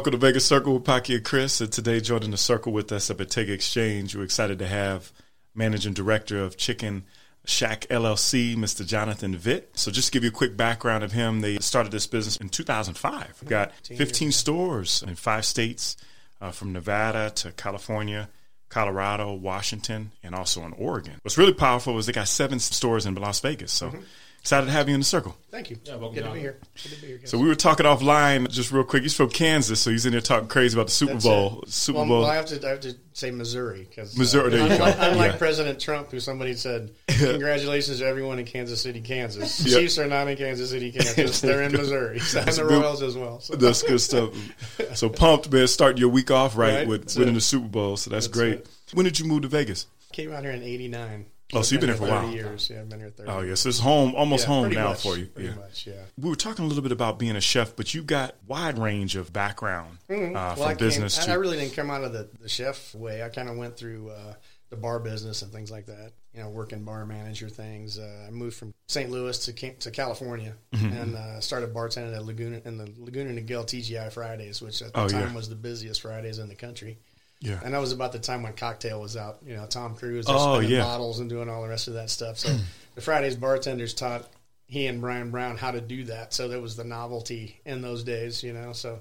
Welcome to Vegas Circle with Pocky and Chris. And today, joining the circle with us at Bottega Exchange, we're excited to have Managing Director of Chicken Shack LLC, Mr. Jonathan Vitt. So, just to give you a quick background of him, they started this business in 2005. We've got 15 stores in five states, uh, from Nevada to California. Colorado, Washington, and also in Oregon. What's really powerful is they got seven stores in Las Vegas. So mm-hmm. Excited to have you in the circle. Thank you. Yeah, welcome Good to be here. Good to be here. So we were talking offline just real quick. He's from Kansas, so he's in there talking crazy about the Super That's Bowl. It. Super well, Bowl. Well, I have to I have to say Missouri because Missouri. Uh, there you unlike, go. unlike yeah. President Trump, who somebody said, "Congratulations to everyone in Kansas City, Kansas." Yep. Chiefs are not in Kansas City, Kansas. They're in Missouri. So, and the Royals as well. So. That's good stuff. So pumped, man. Starting your week off right, right. with winning the Super Bowl. So that's, that's great. It. When did you move to Vegas? Came out here in '89. Oh, so you've been, here for a while. Years, yeah, I've been here thirty. Oh, yes, it's home, almost yeah, home now much, for you. Pretty yeah. much, yeah. We were talking a little bit about being a chef, but you got wide range of background mm-hmm. uh, well, from business. Came, to... I really didn't come out of the, the chef way. I kind of went through uh, the bar business and things like that. You know, working bar manager things. Uh, I moved from St. Louis to to California mm-hmm. and uh, started bartending at Laguna in the Laguna Niguel TGI Fridays, which at the oh, time yeah. was the busiest Fridays in the country. Yeah. And that was about the time when Cocktail was out. You know, Tom Cruise, they're oh, spinning yeah. bottles and doing all the rest of that stuff. So the Fridays bartenders taught he and Bryan Brown how to do that. So that was the novelty in those days, you know. So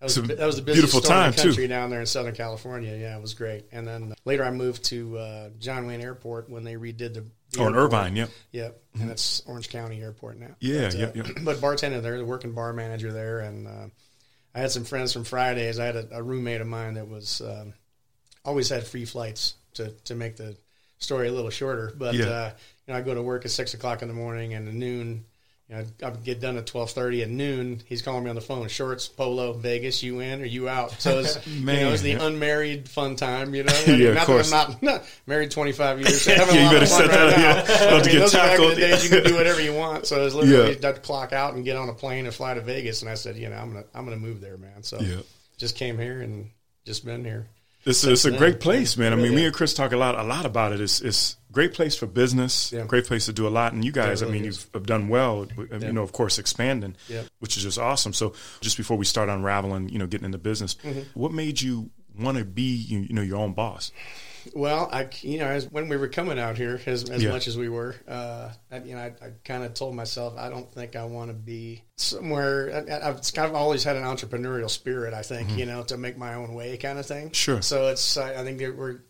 that was, that was the beautiful time the country too. down there in Southern California. Yeah, it was great. And then later I moved to uh, John Wayne Airport when they redid the. the oh, in Irvine, yep. Yep. Mm-hmm. And it's Orange County Airport now. Yeah, but, uh, yep, But bartending there, the working bar manager there. And uh, I had some friends from Fridays. I had a, a roommate of mine that was. Um, always had free flights to, to make the story a little shorter. But yeah. uh, you know, I go to work at six o'clock in the morning, and at noon, you know, I get done at twelve thirty. At noon, he's calling me on the phone. Shorts, polo, Vegas. You in or you out? So it's you know, it's the yeah. unmarried fun time. You know, yeah, not of course. I'm not, not, married twenty five years. yeah, you better set that. Right yeah, I mean, those are back the days you can do whatever you want. So it's literally yeah. to clock out and get on a plane and fly to Vegas. And I said, you know, I'm gonna I'm gonna move there, man. So yeah. just came here and just been here. It's, it's a great place, man. I mean, yeah. me and Chris talk a lot, a lot about it. It's, it's a great place for business, yeah. great place to do a lot. And you guys, really I mean, is. you've done well, you know, of course, expanding, which is just awesome. So just before we start unraveling, you know, getting into business, mm-hmm. what made you want to be, you know, your own boss? Well, I you know as, when we were coming out here, as, as yeah. much as we were, uh, I, you know, I, I kind of told myself I don't think I want to be somewhere. I, have kind of always had an entrepreneurial spirit. I think mm-hmm. you know to make my own way, kind of thing. Sure. So it's I, I think we're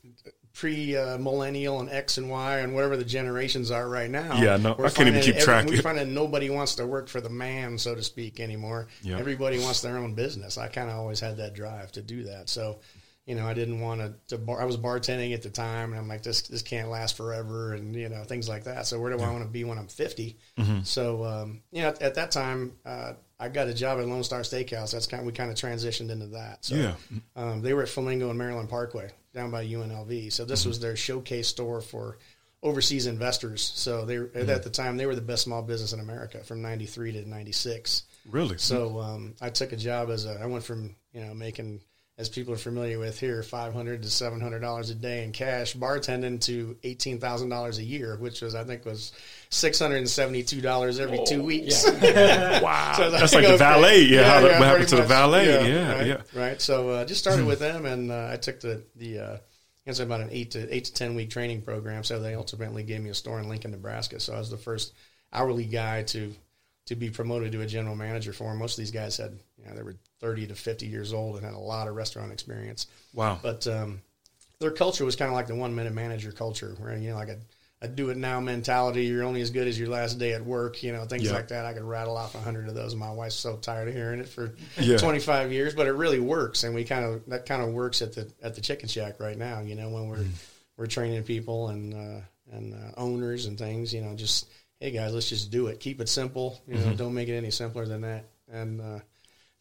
pre uh, millennial and X and Y and whatever the generations are right now. Yeah, no, I can't even keep track. We find that nobody wants to work for the man, so to speak, anymore. Yep. Everybody wants their own business. I kind of always had that drive to do that. So you know, I didn't want to, to bar, I was bartending at the time and I'm like, this, this can't last forever. And, you know, things like that. So where do yeah. I want to be when I'm 50? Mm-hmm. So, um, you know, at, at that time, uh, I got a job at Lone Star Steakhouse. That's kind of, we kind of transitioned into that. So, yeah. um, they were at Flamingo and Maryland Parkway down by UNLV. So this mm-hmm. was their showcase store for overseas investors. So they, mm-hmm. at the time, they were the best small business in America from 93 to 96. Really? So, um, I took a job as a, I went from, you know, making, as people are familiar with here, five hundred to seven hundred dollars a day in cash, bartending to eighteen thousand dollars a year, which was I think was six hundred and seventy two dollars every oh, two weeks. Yeah. wow, so that's like, the valet. Yeah, yeah, how, yeah what happened to much. the valet? Yeah, yeah. Right, yeah. right. So uh, just started with them, and uh, I took the the. Uh, it's about an eight to eight to ten week training program. So they ultimately gave me a store in Lincoln, Nebraska. So I was the first hourly guy to to be promoted to a general manager for them. Most of these guys had, you know, they were 30 to 50 years old and had a lot of restaurant experience. Wow. But um, their culture was kind of like the one minute manager culture, where, you know, like a, a do it now mentality. You're only as good as your last day at work, you know, things yep. like that. I could rattle off a hundred of those. My wife's so tired of hearing it for yeah. 25 years, but it really works. And we kind of, that kind of works at the, at the chicken shack right now, you know, when we're, mm. we're training people and, uh, and uh, owners and things, you know, just, hey guys, let's just do it. Keep it simple. You know, mm-hmm. don't make it any simpler than that. And uh,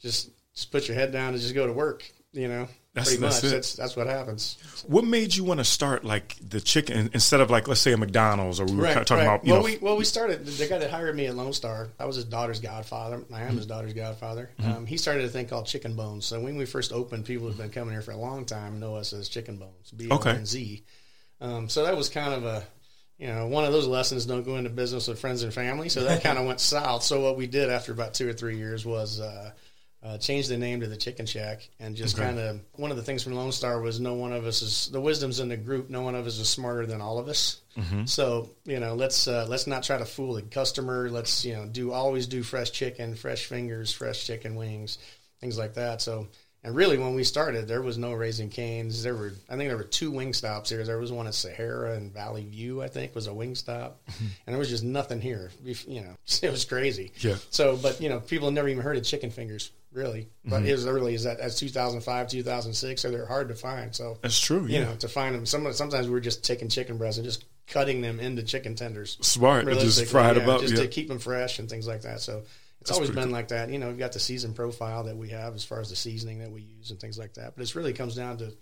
just just put your head down and just go to work. You know, that's, pretty that's much. It. That's that's what happens. What made you want to start like the chicken instead of like let's say a McDonald's or we were right, talking right. about? well, know, we well we started. The guy that hired me at Lone Star, I was his daughter's godfather. I am mm-hmm. his daughter's godfather. Mm-hmm. Um, he started a thing called Chicken Bonz. So when we first opened, people who've been coming here for a long time know us as Chicken Bonz. B O N Z. Um, so that was kind of a you know, one of those lessons don't go into business with friends and family. So that kind of went south. So what we did after about two or three years was uh, uh, changed the name to the Chicken Shack, and just okay. kind of one of the things from Lone Star was no one of us is the wisdom's in the group. No one of us is smarter than all of us. Mm-hmm. So you know, let's uh, let's not try to fool the customer. Let's you know do always do fresh chicken, fresh fingers, fresh chicken wings, things like that. So and really, when we started, there was no Raising Cane's. There were, I think, there were two Wingstops here. There was one at Sahara and Valley View. I think was a Wingstop, and there was just nothing here. You know, it was crazy. Yeah. So, but you know, people never even heard of chicken fingers, really. But mm-hmm. as early as that, as 2005, 2006, so they're hard to find. So that's true. Yeah. You know, to find them, some, sometimes we are just taking chicken breasts and just cutting them into chicken tenders. Smart. Just fried yeah, up, just yeah. to keep them fresh and things like that. So it's That's always been cool. like that. You know, we've got the season profile that we have as far as the seasoning that we use and things like that. But it really comes down to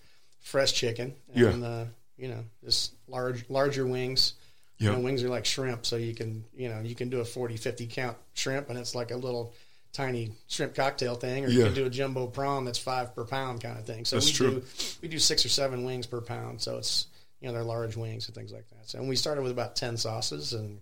fresh chicken and, yeah. uh, you know, just large, larger wings. Yeah. You know, wings are like shrimp, so you can, you know, you can do a 40, 50 count shrimp and it's like a little tiny shrimp cocktail thing, or yeah. you can do a jumbo prawn that's five per pound kind of thing. So that's we true. do we do six or seven wings per pound. So it's you know they're large wings and things like that. So and we started with about ten sauces and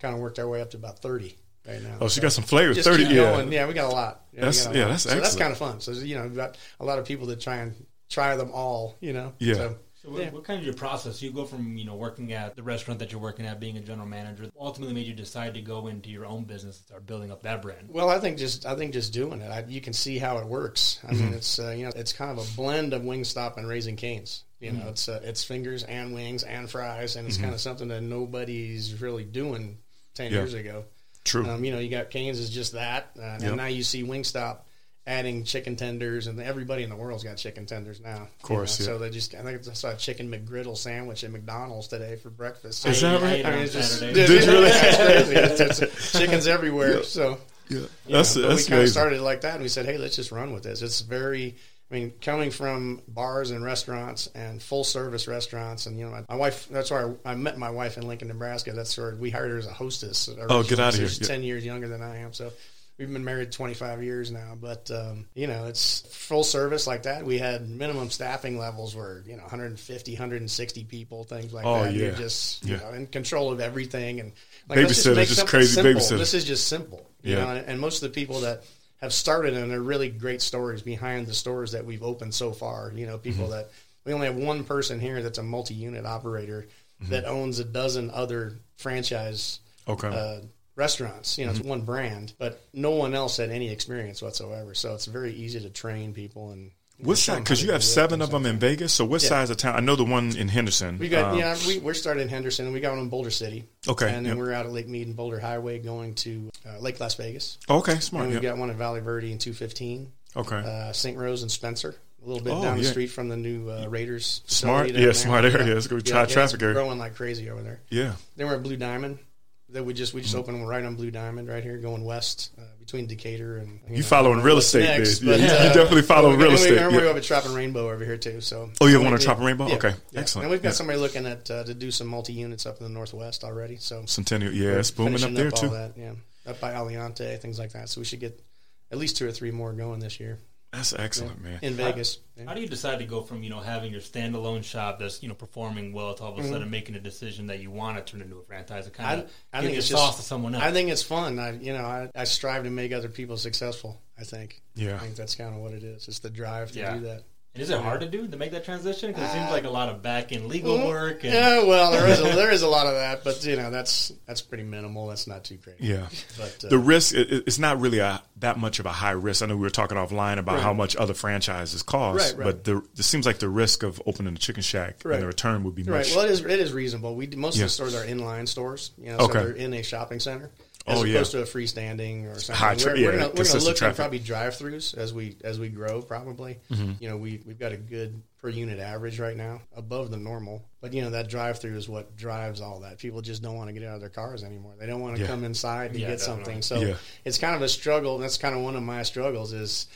kind of worked our way up to about thirty right now. Oh, she got some flavor. Thirty, yeah, going. yeah, we got a lot. Yeah, that's a yeah, lot. that's so excellent. that's kind of fun. So you know, we've got a lot of people that try and try them all. You know, yeah. So, so what, yeah. what, kind of your process? You go from you know working at the restaurant that you're working at, being a general manager, ultimately made you decide to go into your own business and start building up that brand. Well, I think just I think just doing it, I, you can see how it works. I mm-hmm. mean, it's uh, you know it's kind of a blend of Wingstop and Raising Cane's. You know, mm-hmm. it's uh, it's fingers and wings and fries, and it's mm-hmm. kind of something that nobody's really doing ten yeah. years ago. True. Um, you know, you got Canes is just that, uh, yep. and now you see Wingstop adding chicken tenders, and everybody in the world's got chicken tenders now. Of course, you know? yeah. So they just, I think I saw a chicken McGriddle sandwich at McDonald's today for breakfast. Is that right? I mean, it's just, Did you really? it's, it's, chicken's everywhere. Yeah. So yeah, that's, know, that's we kind of started like that, and we said, hey, let's just run with this. It's very I mean, coming from bars and restaurants and full service restaurants, and you know, my, my wife. That's where I, I, met my wife in Lincoln, Nebraska. That's where we hired her as a hostess. Oh, get out of here! She's ten years younger than I am, so we've been married 25 years now but um, you know it's full service like that we had minimum staffing levels were you know 150 160 people things like oh, that yeah. you're just you yeah. know in control of everything and like, babysitters just crazy simple. babysitter this is just simple yeah. Know? and most of the people that have started, and they're really great stories behind the stores that we've opened so far. You know, people mm-hmm. that we only have one person here that's a multi-unit operator mm-hmm. that owns a dozen other franchise okay. uh, restaurants. You know, mm-hmm. it's one brand, but no one else had any experience whatsoever. So it's very easy to train people and what size? Because you have seven of them in Vegas. So what yeah. size of town? I know the one in Henderson. We got um, yeah. We, we're starting in Henderson, and we got one in Boulder City. Okay, and then yep. we're out of Lake Mead and Boulder Highway going to uh, Lake Las Vegas. Okay, smart. And we yep. got one in Valle Verde and two fifteen. Okay, uh, St. Rose and Spencer. A little bit oh, down yeah. the street from the new uh, Raiders. Smart, yeah, there. smart area. It's going to try traffic area. Growing like crazy over there. Yeah. Then we're at Blue Diamond that we just we just opened right on Blue Diamond right here going west uh, between Decatur and you, you know, following real estate. Next, but, yeah, uh, you definitely following real estate. And we, we have a Tropping Rainbow over here too. So oh, you have one at Tropping Rainbow? Yeah, okay, yeah. excellent. And we've got somebody looking at uh, to do some multi units up in the northwest already. So Centennial, yeah, it's booming up there up too. That, yeah, up by Aliante, things like that. So we should get at least two or three more going this year. That's excellent, yeah. man. In Vegas. How, how, do you decide to go from you know having your standalone shop that's you know performing well to all of a mm-hmm. sudden making a decision that you want to turn into a franchise? Kind of I, I think it's sauce just, to someone else. I think it's fun. I you know I, I strive to make other people successful. I think. Yeah. I think that's kind of what it is. It's the drive to yeah. do that. And is it hard to do to make that transition? Because it seems like a lot of back end legal mm-hmm. work. And... Yeah, well, there is a, there is a lot of that, but you know that's that's pretty minimal. That's not too crazy. Yeah, but uh, the risk it, it's not really a that much of a high risk. I know we were talking offline about right. how much other franchises cost, right, right. but the, it seems like the risk of opening a chicken shack and the return would be much. Right. Well, it is it is reasonable. We most yeah. of the stores are inline stores. You know, so okay. they're in a shopping center as oh, opposed yeah. to a freestanding or something. High tra- we're, yeah, we're going to look traffic. at probably drive-throughs as we as we grow. Probably, mm-hmm. you know, we we've got a good per unit average right now, above the normal. But you know, that drive-through is what drives all that. People just don't want to get out of their cars anymore. They don't want to yeah. come inside to get something. So it's kind of a struggle. That's kind of one of my struggles is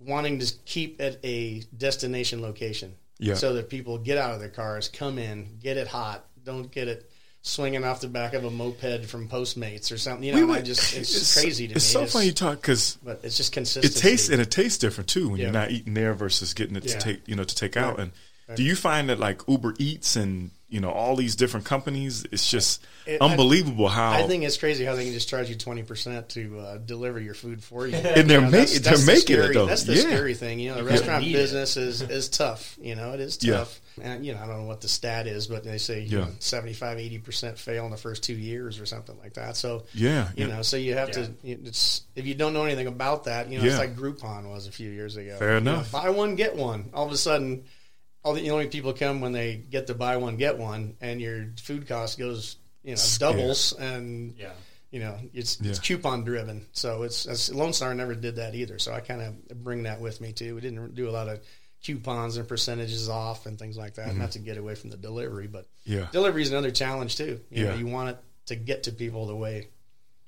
wanting to keep at a destination location. So that people get out of their cars, come in, get it hot, don't get it swinging off the back of a moped from Postmates or something. You know, we would, I just it's, it's crazy to it's me. So it's so funny you talk because, but it's just consistent. It tastes and it tastes different too when yeah. you're not eating there versus getting it to yeah. take you know to take out. And right. do you find that like Uber Eats and you know all these different companies. It's just it, unbelievable I, how I think it's crazy how they can just charge you twenty percent to uh, deliver your food for you. and they're, you know, ma- that's, they're making scary, it though. That's the yeah. scary thing. You know, the restaurant business is is tough. You know, it is tough. Yeah. And you know, I don't know what the stat is, but they say yeah. 75 80 percent fail in the first two years or something like that. So yeah, you know, so you have to. It's if you don't know anything about that, you know, it's like Groupon was a few years ago. Fair enough. You know, buy one get one. All of a sudden all the only people come when they get to buy one get one, and your food cost goes you know doubles, yeah. and yeah. you know it's yeah. it's coupon driven. So it's, it's Lone Star never did that either. So I kind of bring that with me too. We didn't do a lot of coupons and percentages off and things like that, mm-hmm. not to get away from the delivery, but yeah, delivery is another challenge too. You yeah, know, you want it to get to people the way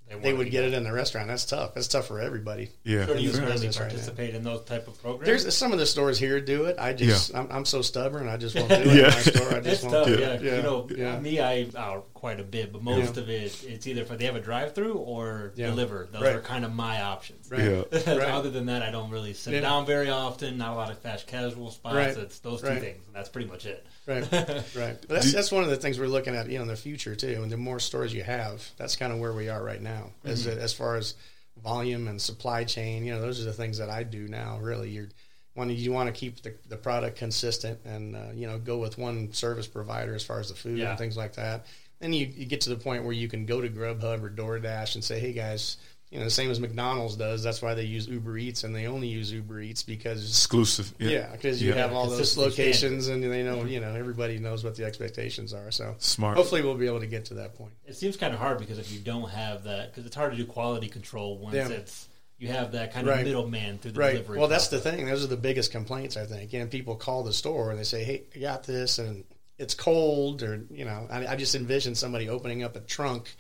they, they would get it in the restaurant. That's tough. That's tough for everybody. Yeah, so do you really participate right in those type of programs? There's some of the stores here do it. I just yeah. I'm, I'm, so stubborn. I just won't do it yeah. in my store. I just won't tough, do it. Yeah. You know, yeah. me, I uh, quite a bit, but most of it, it's either if they have a drive-through or deliver. Those right. are kind of my options. Right. Yeah. Other than that, I don't really sit down very often. Not a lot of fast casual spots. Right. It's those two things. And that's pretty much it. Right, right. But that's, that's one of the things we're looking at, you know, in the future too. And the more stores you have, that's kind of where we are right now, mm-hmm. as as far as volume and supply chain. You know, those are the things that I do now. Really, you're when you want to keep the, the product consistent and uh, you know go with one service provider as far as the food yeah. and things like that. Then you, you get to the point where you can go to Grubhub or DoorDash and say, "Hey guys, you know, the same as McDonald's does. That's why they use Uber Eats, and they only use Uber Eats because exclusive. Yeah, because yeah, you yeah. have all those locations, and they know, you know, everybody knows what the expectations are. So smart. Hopefully, we'll be able to get to that point. It seems kind of hard because if you don't have that, because it's hard to do quality control once yeah. it's you have that kind of right. middleman through the right. delivery. Well, process. that's the thing. Those are the biggest complaints, I think. And people call the store and they say, "Hey, I got this," and it's cold, or you know, I, I just envision somebody opening up a trunk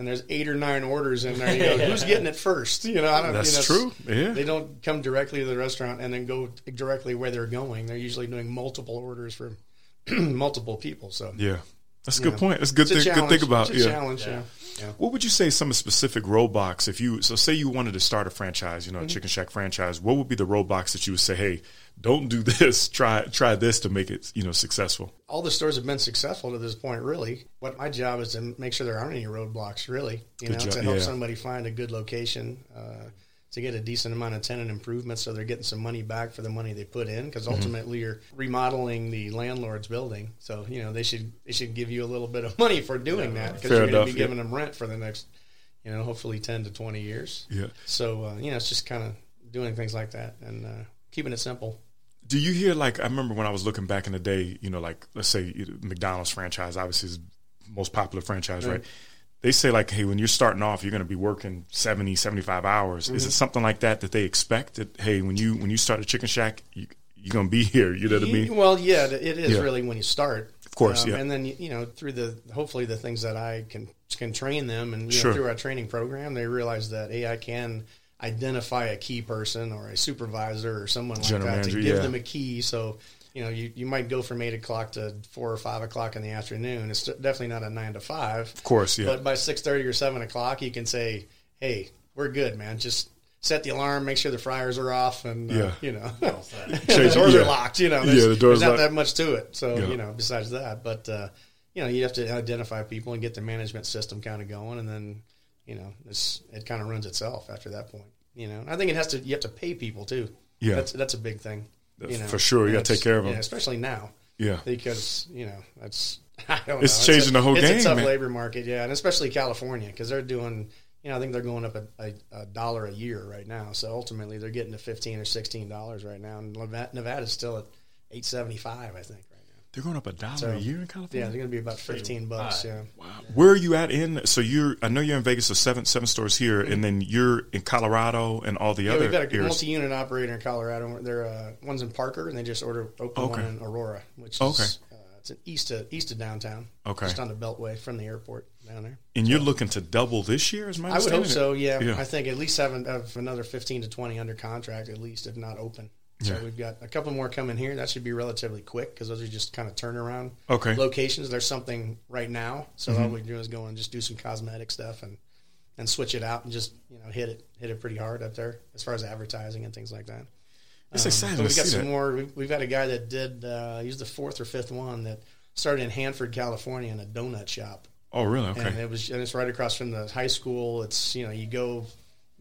and there's eight or nine orders in there. You go, who's getting it first? You know, I don't. That's you know, true. Yeah, they don't come directly to the restaurant and then go directly where they're going. They're usually doing multiple orders for multiple people. So yeah, that's a good know, point. That's a good thing. Good thing about it's a yeah. challenge. Yeah. yeah. What would you say some specific roadblocks if you so say you wanted to start a franchise, you know, mm-hmm. Chicken Shack franchise? What would be the roadblocks that you would say, hey, don't do this. Try try this to make it you know successful. All the stores have been successful to this point. Really, what my job is to make sure there aren't any roadblocks. Really, you good know, job. to help yeah. somebody find a good location. Uh, to get a decent amount of tenant improvements so they're getting some money back for the money they put in because mm-hmm. ultimately mm-hmm. you're remodeling the landlord's building so you know they should they should give you a little bit of money for doing yeah, that because you're going to be giving yeah. them rent for the next you know hopefully 10 to 20 years yeah so uh, you know it's just kind of doing things like that and uh, keeping it simple do you hear like I remember when I was looking back in the day, you know, like let's say McDonald's franchise, obviously is most popular franchise, right? right? They say like, hey, when you're starting off, you're going to be working 70, 75 hours. Mm-hmm. Is it something like that that they expect that hey, when you when you start a chicken shack, you, you're going to be here. You know what I mean? Well, yeah, it is yeah. really when you start. Of course, um, yeah. And then you know through the hopefully the things that I can can train them and sure. know, through our training program, they realize that hey, I can identify a key person or a supervisor or someone like General that manager, to give yeah. them a key. So, you know, you, you might go from eight o'clock to four or five o'clock in the afternoon. It's definitely not a nine to five. Of course, yeah. But by six thirty or seven o'clock, you can say, "Hey, we're good, man. Just set the alarm, make sure the fryers are off, and uh, yeah. you know, the doors yeah. are locked. You know, there's, yeah, the doors there's not locked. that much to it. So yeah. you know, besides that, but uh, you know, you have to identify people and get the management system kind of going, and then you know, it kind of runs itself after that point. You know, I think it has to. You have to pay people too. Yeah, that's that's a big thing. You know, for sure, you got to take care of them. Yeah, especially now. Yeah, because you know that's I don't it's know. changing it's a, the whole it's game. It's a tough man. labor market, yeah, and especially California because they're doing. You know, I think they're going up a, a, a, dollar a year right now. So ultimately, they're getting to fifteen or sixteen dollars right now, and Nevada's still at eight seventy five, I think. They're going up a dollar so, a year in California. Yeah, they're going to be about fifteen bucks. Yeah. Wow. Where are you at in? So you're. I know you're in Vegas. So seven seven stores here, mm-hmm. and then you're in Colorado and all the yeah, other. We've got a multi-unit operator in Colorado. They're uh, one's in Parker, and they just ordered open okay. one in Aurora, which is okay. Uh, it's east of east of downtown. Okay. Just on the Beltway from the airport down there. And so, you're looking to double this year, is my I would hope so. Yeah. yeah. I think at least have, have another fifteen to twenty under contract, at least if not open. So yeah. we've got a couple more coming here. That should be relatively quick because those are just kind of turnaround okay. locations. There's something right now, so mm-hmm. all we do is go and just do some cosmetic stuff and and switch it out and just you know hit it hit it pretty hard up there as far as advertising and things like that. It's um, exciting. So we got some that. more. We've, we've, got a guy that did. Uh, he's the fourth or fifth one that started in Hanford, California, in a donut shop. Oh, really? Okay. And it was, and it's right across from the high school. It's you know you go.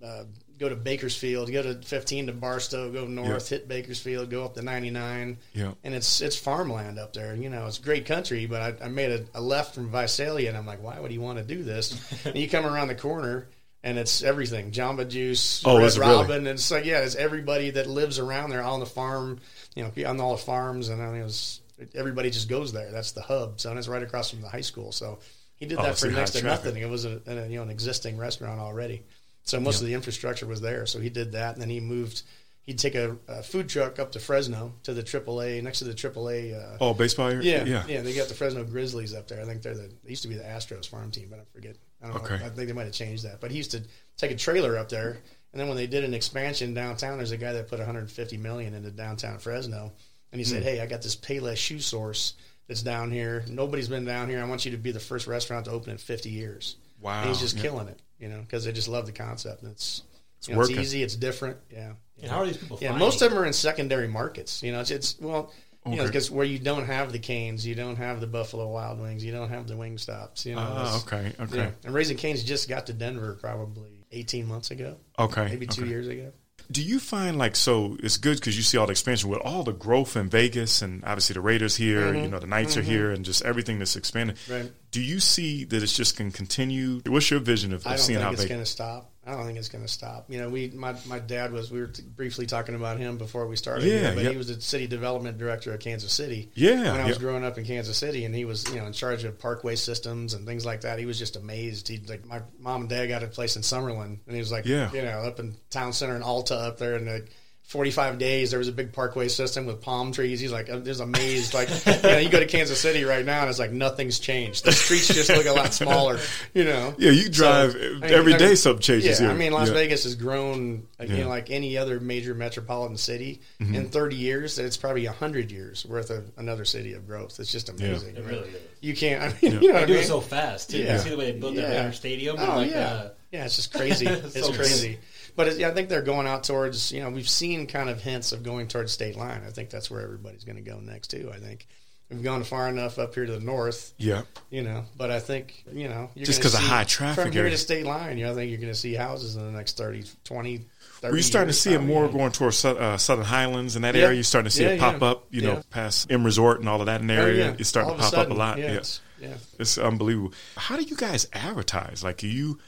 Uh, go to Bakersfield, go to 15 to Barstow, go north, yep. hit Bakersfield, go up to 99. Yeah. And it's it's farmland up there. You know, it's great country, but I, I made a, a, left from Visalia, and I'm like, why would he want to do this? and you come around the corner, and it's everything Jamba Juice, oh, Red Robin. Really? And it's like, yeah, it's everybody that lives around there on the farm, you know, on all the farms. And I mean, it was, everybody just goes there. That's the hub. So, and it's right across from the high school. So he did that oh, for next to nothing. It was a, a, you know, an existing restaurant already. So most yep. of the infrastructure was there. So he did that, and then he moved. He'd take a, a food truck up to Fresno to the AAA next to the AAA. Uh, oh, baseball. Yeah, yeah, yeah. They got the Fresno Grizzlies up there. I think they're the they used to be the Astros farm team, but I forget. I don't okay. know. I think they might have changed that. But he used to take a trailer up there, and then when they did an expansion downtown, there's a guy that put 150 million into downtown Fresno, and he said, mm. "Hey, I got this Payless shoe source that's down here. Nobody's been down here. I want you to be the first restaurant to open in 50 years." Wow, and he's just yeah. killing it you know, because they just love the concept. And it's it's, you know, it's easy, it's different. Yeah. And how are these people? Yeah, most of them are in secondary markets. You know, it's, it's well, you know, because where you don't have the Canes, you don't have the Buffalo Wild Wings, you don't have the Wingstops. You know. Ah, okay, okay. Yeah. And Raising Canes just got to Denver probably eighteen months ago. Okay, maybe two okay. years ago do you find like so it's good because you see all the expansion with all the growth in Vegas and obviously the Raiders here, mm-hmm. you know the Knights mm-hmm. are here, and just everything that's expanding. Right. Do you see that it's just going to continue? What's your vision of, of seeing how it's going to stop? I don't think it's going to stop. You know, we my my dad was we were t- briefly talking about him before we started. Yeah, here, but yep. he was the city development director of Kansas City. Yeah, when I was yep. growing up in Kansas City, and he was you know in charge of parkway systems and things like that. He was just amazed. He like my mom and dad got a place in Summerlin, and he was like, yeah, you know, up in town center in Alta up there, and. The, 45 days there was a big parkway system with palm trees he's like i'm just amazed like you know you go to kansas city right now and it's like nothing's changed the streets just look a lot smaller you know yeah you drive so, every I mean, day something changes yeah here. i mean las yeah. vegas has grown again, yeah. like any other major metropolitan city mm-hmm. in 30 years it's probably 100 years worth of another city of growth it's just amazing yeah. it really is you can't i mean you know they do I mean? it so fast too you see the way they built yeah. their stadium oh, like, yeah. Uh, yeah it's just crazy it's so crazy but yeah, I think they're going out towards. You know, we've seen kind of hints of going towards state line. I think that's where everybody's going to go next too. I think we've gone far enough up here to the north. Yeah. You know, but I think you know just because of high traffic from here to state line. You know, I think you're going to see houses in the next 30, 20, Were you starting to see it more going towards uh, Southern Highlands and that yeah. area? You're starting to see yeah, it pop yeah. up, you know, past M Resort and all of that in oh, area. It's starting all to pop sudden, up a lot. Yeah, it's, yeah. It's unbelievable. How do you guys advertise? Like, you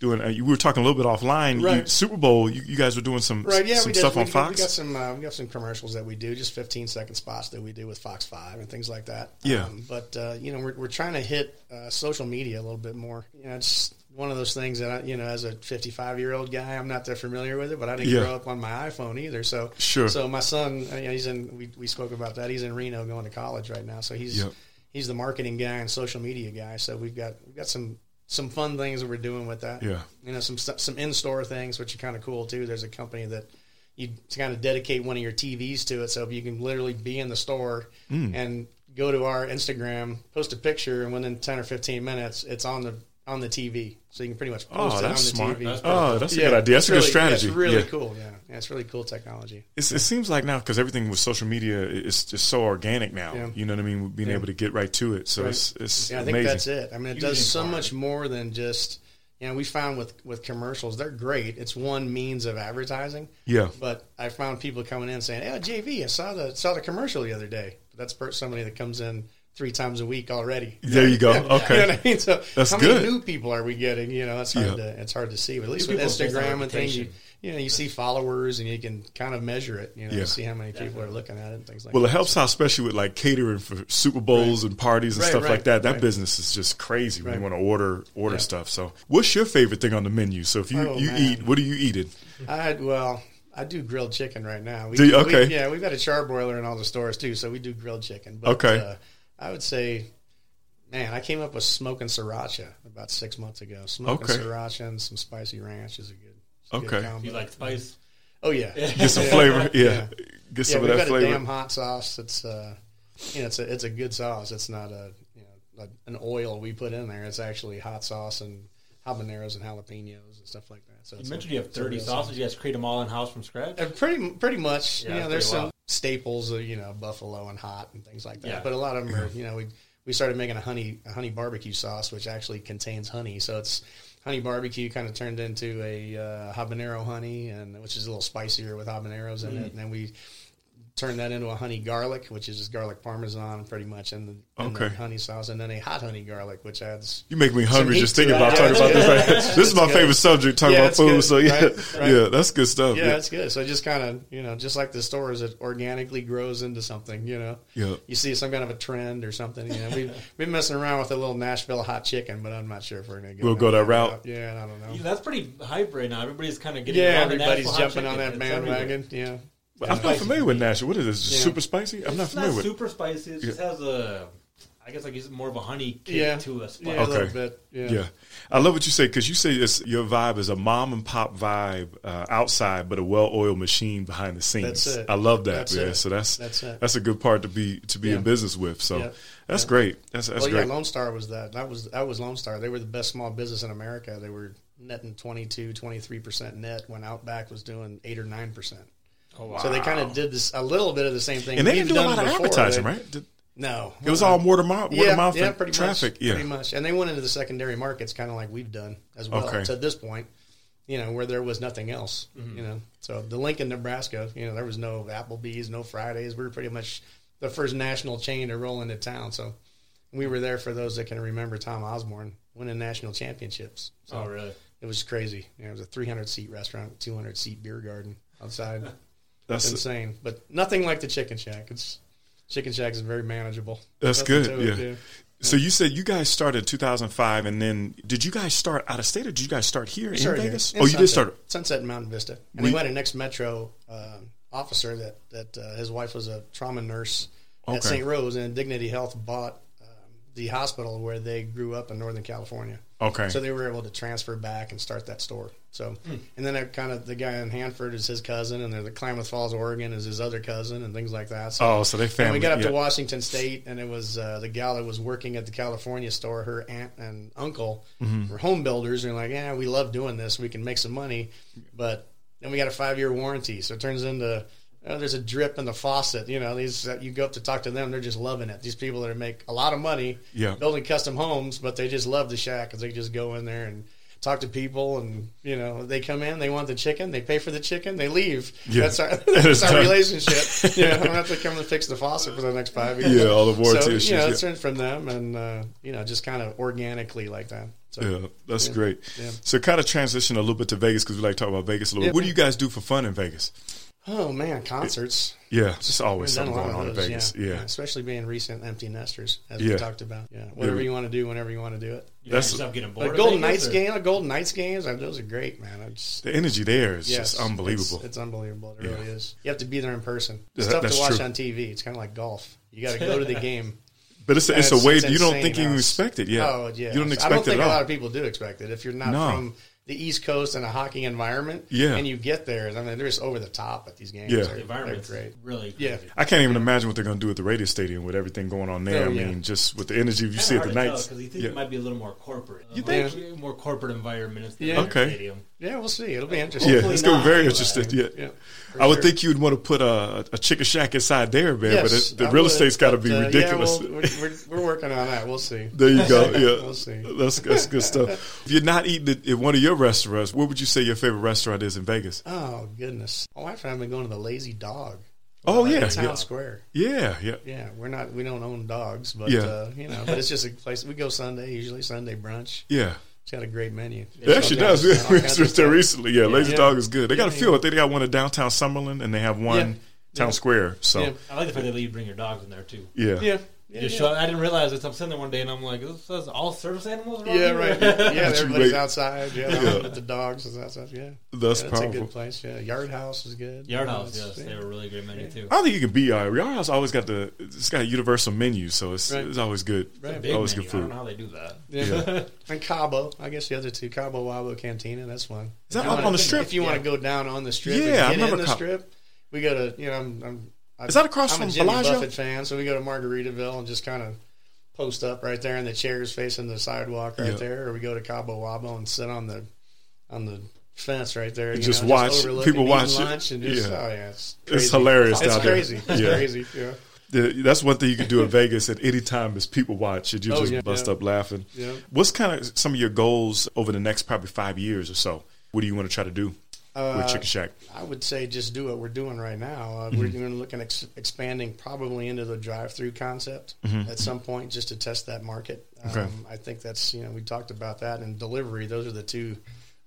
doing. Uh, we were talking a little bit offline. Right. You, Super Bowl. You, you, guys were doing some right. Yeah, some we did. stuff we, on Fox. We got some. Uh, we got some commercials that we do, just 15 second spots that we do with Fox Five and things like that. Yeah. Um, but uh, you know, we're we're trying to hit uh, social media a little bit more. You know, it's one of those things that I, you know, as a 55 year old guy, I'm not that familiar with it, but I didn't yeah. grow up on my iPhone either. So sure. So my son, uh, you know, he's in. We, we spoke about that. He's in Reno going to college right now. So he's. Yep. He's the marketing guy and social media guy, so we've got we've got some some fun things that we're doing with that. Yeah, you know, some some in store things, which are kind of cool too. There's a company that you kind of dedicate one of your TVs to it, so if you can literally be in the store mm. and go to our Instagram, post a picture, and within ten or fifteen minutes, it's on the on the TV, so you can pretty much oh, post oh, it on the smart. TV. That's oh, that's a good idea. That's a really, good strategy. It's really yeah. cool. Yeah. yeah, it's really cool technology. It's, it seems like now because everything with social media is just so organic now. Yeah. You know what I mean? Being yeah. able to get right to it. So right. it's it's yeah, I amazing. think that's it. I mean, it does so much more than just. You know, we found with with commercials, they're great. It's one means of advertising. Yeah. But I found people coming in saying, "Oh, JV, I saw the saw the commercial the other day." But that's somebody that comes in three times a week already. There you go. Okay, you know what I mean. So that's how good. many new people are we getting? You know, it's hard yeah. to it's hard to see. But at least new with Instagram and things, you you know, you see followers and you can kind of measure it. You know, yeah. see how many people are looking at it and things like. Well, that. Well, it helps out, especially with like catering for Super Bowls right. and parties and right, stuff right, like that. That business is just crazy when you want to order order yeah. stuff. So, what's your favorite thing on the menu? So, if you oh, you man. eat, what are you eating? I had well. I do grilled chicken right now. We, do you? Okay. We, yeah, we've got a charbroiler in all the stores too, so we do grilled chicken. But, okay. Uh, I would say Man, I came up with smoking sriracha about six months ago. Smoking okay. sriracha and some spicy ranch is a good. A okay. Good you like spice? Oh yeah. Get some flavor. Yeah. yeah. Get some yeah, of that flavor. a damn hot sauce. It's uh, you know, it's a it's a good sauce. It's not a you know a, an oil we put in there. It's actually hot sauce and habaneros and jalapenos and stuff like that. So you mentioned a, you have thirty sauces. You guys create them all in house from scratch. Uh, pretty pretty much. Yeah, you know, there's some staples of you know buffalo and hot and things like that. Yeah. But a lot of them are you know we we started making a honey a honey barbecue sauce, which actually contains honey. So it's honey barbecue kind of turned into a uh, habanero honey, and which is a little spicier with habaneros in mm. it. And then we turn that into a honey garlic, which is just garlic parmesan, pretty much, and the, okay. the honey sauce, and then a hot honey garlic, which adds. You make me hungry just thinking about talking about this. this is my good. favorite subject, talking yeah, about food. Good, so yeah, right, right. yeah, that's good stuff. Yeah, yeah. that's good. So just kind of you know, just like the stores, it organically grows into something. You know, yeah. You see some kind of a trend or something. You know, we've been messing around with a little Nashville hot chicken, but I'm not sure if we're gonna go. We'll go that route. Yeah, I don't know. that's pretty hype right now. Everybody's kind of getting. Yeah, everybody's jumping on that bandwagon. Yeah. I'm not familiar with Nashville. What is this? Yeah. Super spicy? I'm not familiar with. It's not with. Super spicy. It just yeah. has a. I guess like it's more of a honey kick yeah. to a spice. Yeah, okay. a little bit. Yeah. yeah. I love what you say because you say it's, your vibe is a mom and pop vibe uh, outside, but a well-oiled machine behind the scenes. That's it. I love that. That's yeah. It. So that's that's, it. that's a good part to be to be in business with. So that's great. That's that's well, great. Yeah, Lone Star was that. That was that was Lone Star. They were the best small business in America. They were netting 22, 23 percent net when Outback was doing eight or nine percent. Oh, wow. So they kind of did this a little bit of the same thing. And they didn't do a lot of advertising, they, right? Did, no, it was all word of mouth, word yeah, of mouth yeah, pretty traffic. Much, yeah, pretty much. And they went into the secondary markets, kind of like we've done as well okay. to this point. You know, where there was nothing else. Mm-hmm. You know, so the Lincoln, Nebraska. You know, there was no Applebee's, no Fridays. We were pretty much the first national chain to roll into town. So we were there for those that can remember Tom Osborne winning national championships. So oh, really? It was crazy. You know, it was a 300 seat restaurant, 200 seat beer garden outside. That's insane, but nothing like the Chicken Shack. It's Chicken Shack is very manageable. That's good. Yeah. So you said you guys started in 2005, and then did you guys start out of state, or did you guys start here in Vegas? In oh, Sunset, you did start Sunset and Mountain Vista, and we, we had a next Metro uh, officer that that uh, his wife was a trauma nurse at okay. St. Rose, and Dignity Health bought the hospital where they grew up in Northern California. Okay. So they were able to transfer back and start that store. So, mm. and then I kind of the guy in Hanford is his cousin, and the Klamath Falls, Oregon, is his other cousin, and things like that. So, oh, so they family. we got up yeah. to Washington State, and it was uh, the gal that was working at the California store. Her aunt and uncle mm-hmm. were home builders, and like, yeah, we love doing this. We can make some money, but then we got a five year warranty, so it turns into oh, there's a drip in the faucet. You know, these uh, you go up to talk to them, they're just loving it. These people that make a lot of money yeah. building custom homes, but they just love the shack because they just go in there and talk to people, and you know, they come in, they want the chicken, they pay for the chicken, they leave. Yeah. That's our that's our relationship. you know, I don't have to come and fix the faucet for the next five years. Yeah, all the warranty so, issues. You know, yeah. it's from them, and uh, you know, just kind of organically like that. So, yeah, that's yeah, great. Yeah. So, kind of transition a little bit to Vegas because we like to talk about Vegas a little. bit. What do you guys do for fun in Vegas? Oh man, concerts. Yeah, it's just always something going on in Vegas. Yeah. yeah. especially being recent empty nesters, as yeah. we talked about. Yeah, whatever yeah. you want to do, whenever you want to do it. You That's getting bored. Golden Knights or? game, Golden Knights games, those are great, man. Just, the energy there is yes, just unbelievable. It's, it's unbelievable. It really is. You have to be there in person. It's tough to watch true. on TV. It's kind of like golf. You got to go to the game. But it's, it's, a way you don't think you expect it. Yeah. Oh yeah. You don't expect I don't think a lot of people do expect it. If you're not no. from the East Coast and a hockey environment. Yeah. And you get there. I mean, they're just over the top at these games. Yeah. They're, the environment's great. Really crazy. Yeah. I can't even imagine what they're going to do at the Raider stadium with everything going on there. Oh, I mean, just with the energy you see at the Knights. Because you think yeah. it might be a little more corporate. You think? More corporate environment. Yeah. Okay. Stadium. Yeah, we'll see. It'll be interesting. Yeah, it's going to be very interesting. Yeah. yeah I would sure. think you'd want to put a, a chicken shack inside there, man. Yes, but it, the I real would, estate's got to be uh, ridiculous. Yeah, we'll, we're, we're, working on that. We'll see. There you go. Yeah, we'll see. That's, that's good stuff. If you're not eating at one of your restaurants, what would you say your favorite restaurant is in Vegas? Oh goodness, my wife and I have been going to the Lazy Dog. Oh uh, yeah, Town yeah. Square. Yeah, yeah, yeah. We're not, we don't own dogs, but yeah. uh, you know, but it's just a place. We go Sunday, usually Sunday brunch. Yeah, it's got a great menu. It actually does. We went there recently. Yeah, yeah Lazy yeah. Dog is good. They got a few. I think they got one in downtown Summerlin, and they have one town square. So I like the fact that you bring your dogs in there too. Yeah, yeah. Yeah, just show, I didn't realize it. I'm sitting there one day and I'm like, "This says all service animals." yeah, here? right. Yeah, everybody's outside. Yeah, yeah. with the dogs and that stuff. Yeah, that's yeah, powerful. a good place. Yeah, Yard House is good. Yard House, yes, yeah. they were really great menu too. I don't think you can beat Yard. Uh, Yard House always got the it's got a universal menu, so it's right. it's always good. Right. It's always menu. good food. I don't know how they do that. Yeah, and Cabo. I guess the other two, Cabo Wabo Cantina. That's one. Is that up on the strip? If you want to go down on the strip, yeah, I remember the strip. We go to you know I'm, I'm is that across I'm from a Jimmy Bellagio? Buffett fan, so we go to Margaritaville and just kind of post up right there, in the chairs facing the sidewalk right there, or we go to Cabo Wabo and sit on the on the fence right there. You just know, watch just people watch lunch and just yeah. oh yeah, it's, it's hilarious. It's crazy. There. It's yeah. crazy. Yeah. that's one thing you can do in Vegas at any time is people watch and you oh, just yeah, bust yeah. up laughing. Yeah. What's kind of some of your goals over the next probably five years or so? What do you want to try to do? Uh, with Chicken Shack? I would say just do what we're doing right now. Uh, mm-hmm. We're going to look at ex- expanding probably into the drive-through concept mm-hmm. at some point, just to test that market. Um, okay. I think that's you know we talked about that and delivery. Those are the two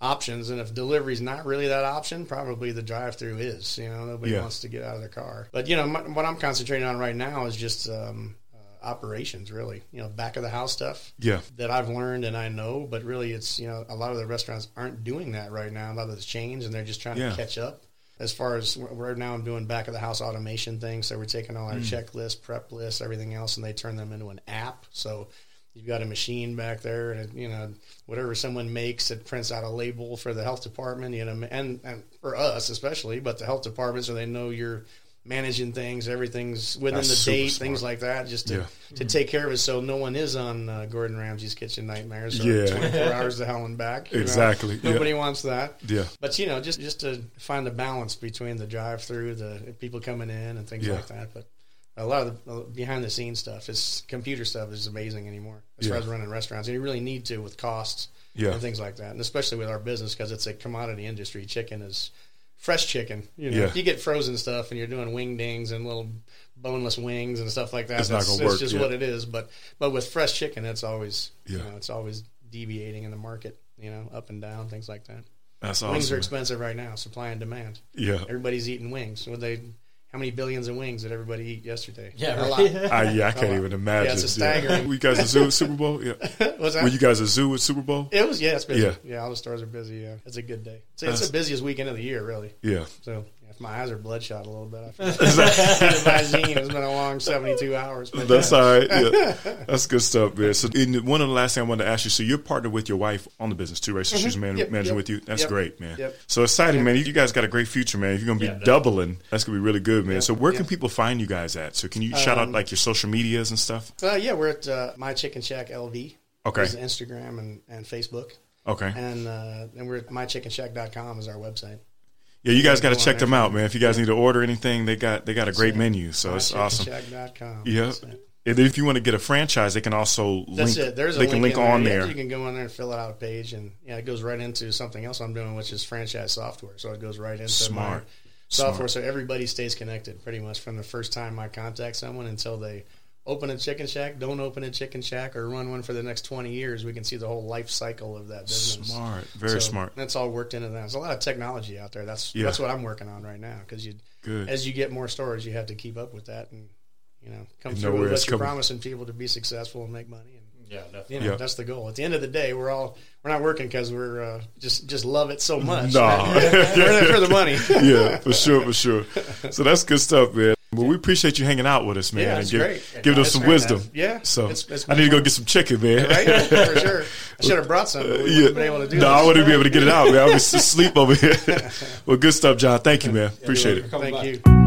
options. And if delivery is not really that option, probably the drive-through is. You know, nobody yeah. wants to get out of their car. But you know, my, what I'm concentrating on right now is just um, operations, really. You know, back of the house stuff. Yeah. That I've learned and I know, but really, it's you know, a lot of the restaurants aren't doing that right now. A lot of the chains, and they're just trying yeah. to catch up. As far as right now, I'm doing back of the house automation things. So we're taking all our mm. checklists, prep lists, everything else, and they turn them into an app. So you've got a machine back there and you know whatever someone makes it prints out a label for the health department you know and, and for us especially but the health department so they know you're managing things everything's within That's the date smart. things like that just to, yeah. to take care of it so no one is on uh, gordon ramsay's kitchen nightmares so yeah 24 hours to hell and back exactly know? nobody yeah. wants that yeah but you know just just to find the balance between the drive through the people coming in and things like that but a lot of the behind the scenes stuff is computer stuff is amazing anymore as far as running restaurants and you really need to with costs yeah. and things like that and especially with our business because it's a commodity industry chicken is fresh chicken you know yeah. if you get frozen stuff and you're doing wing dings and little boneless wings and stuff like that it's that's, not gonna that's work, just what it is but but with fresh chicken it's always yeah. you know it's always deviating in the market you know up and down things like that that's awesome. Wings are expensive right now, supply and demand. Yeah, everybody's eating wings. Would they how many billions of wings did everybody eat yesterday? Yeah, a lot. I, yeah, I can't even imagine. Yeah, it's a staggering. Yeah. Were you guys a zoo at Super Bowl? Yeah. What's that? Were you guys a zoo at Super Bowl? It was. Yeah, it's busy. Yeah, yeah all the stores are busy. Yeah, it's a good day. It's, it's the busiest weekend of the year, really. Yeah. So if my eyes are bloodshot a little bit, I feel Visine. It's been a long seventy-two hours. That's all right. Yeah. That's good stuff, man. So, in, one of the last things I wanted to ask you. So, you're partnered with your wife on the business too, right? So, mm-hmm. she's man, yep, managing yep, with you. That's yep, great, man. So exciting, man. You guys got a great future, man. If you're gonna be yeah, doubling, that's gonna be really good, man. So, where can people find you guys at? So, can you shout um, out like your social medias and stuff? Uh, yeah, we're at uh, My Chicken Shack LV. Okay. Instagram and, and Facebook. Okay. And uh, and we're at mychickenshack.com is our website. Yeah, you guys got to check them out, man. If you guys need to order anything, they got they got a great menu, so it's awesome. Yeah. And if you want to get a franchise, they can also That's link. It. There's a they can link, on there. there. You can go in there and fill out a page, and yeah, it goes right into something else I'm doing, which is franchise software. So it goes right into Smart. my software, Smart. so everybody stays connected pretty much from the first time I contact someone until they open a chicken shack, don't open a chicken shack, or run one for the next 20 years, we can see the whole life cycle of that business. Smart, very so smart. That's all worked into that. There's a lot of technology out there. That's yeah. that's what I'm working on right now because you, Good. as you get more stores, you have to keep up with that and you know come and through with what you're coming. promising people to be successful and make money. And, yeah, definitely. You know, yeah. that's the goal. At the end of the day, we're all we're not working because we're uh, just just love it so much. No, nah. we're there for the money. yeah, for sure, for sure. So that's good stuff, man. Well, we appreciate you hanging out with us, man, yeah, and give, great. giving us some wisdom. Yeah. So it's, it's I need to go get some chicken, man. Right? For sure. I should have brought some. But we yeah. been able to do. No, I wouldn't be able to get it out, man. I was asleep over here. well, good stuff, John. Thank you, man. Appreciate it. Thank you.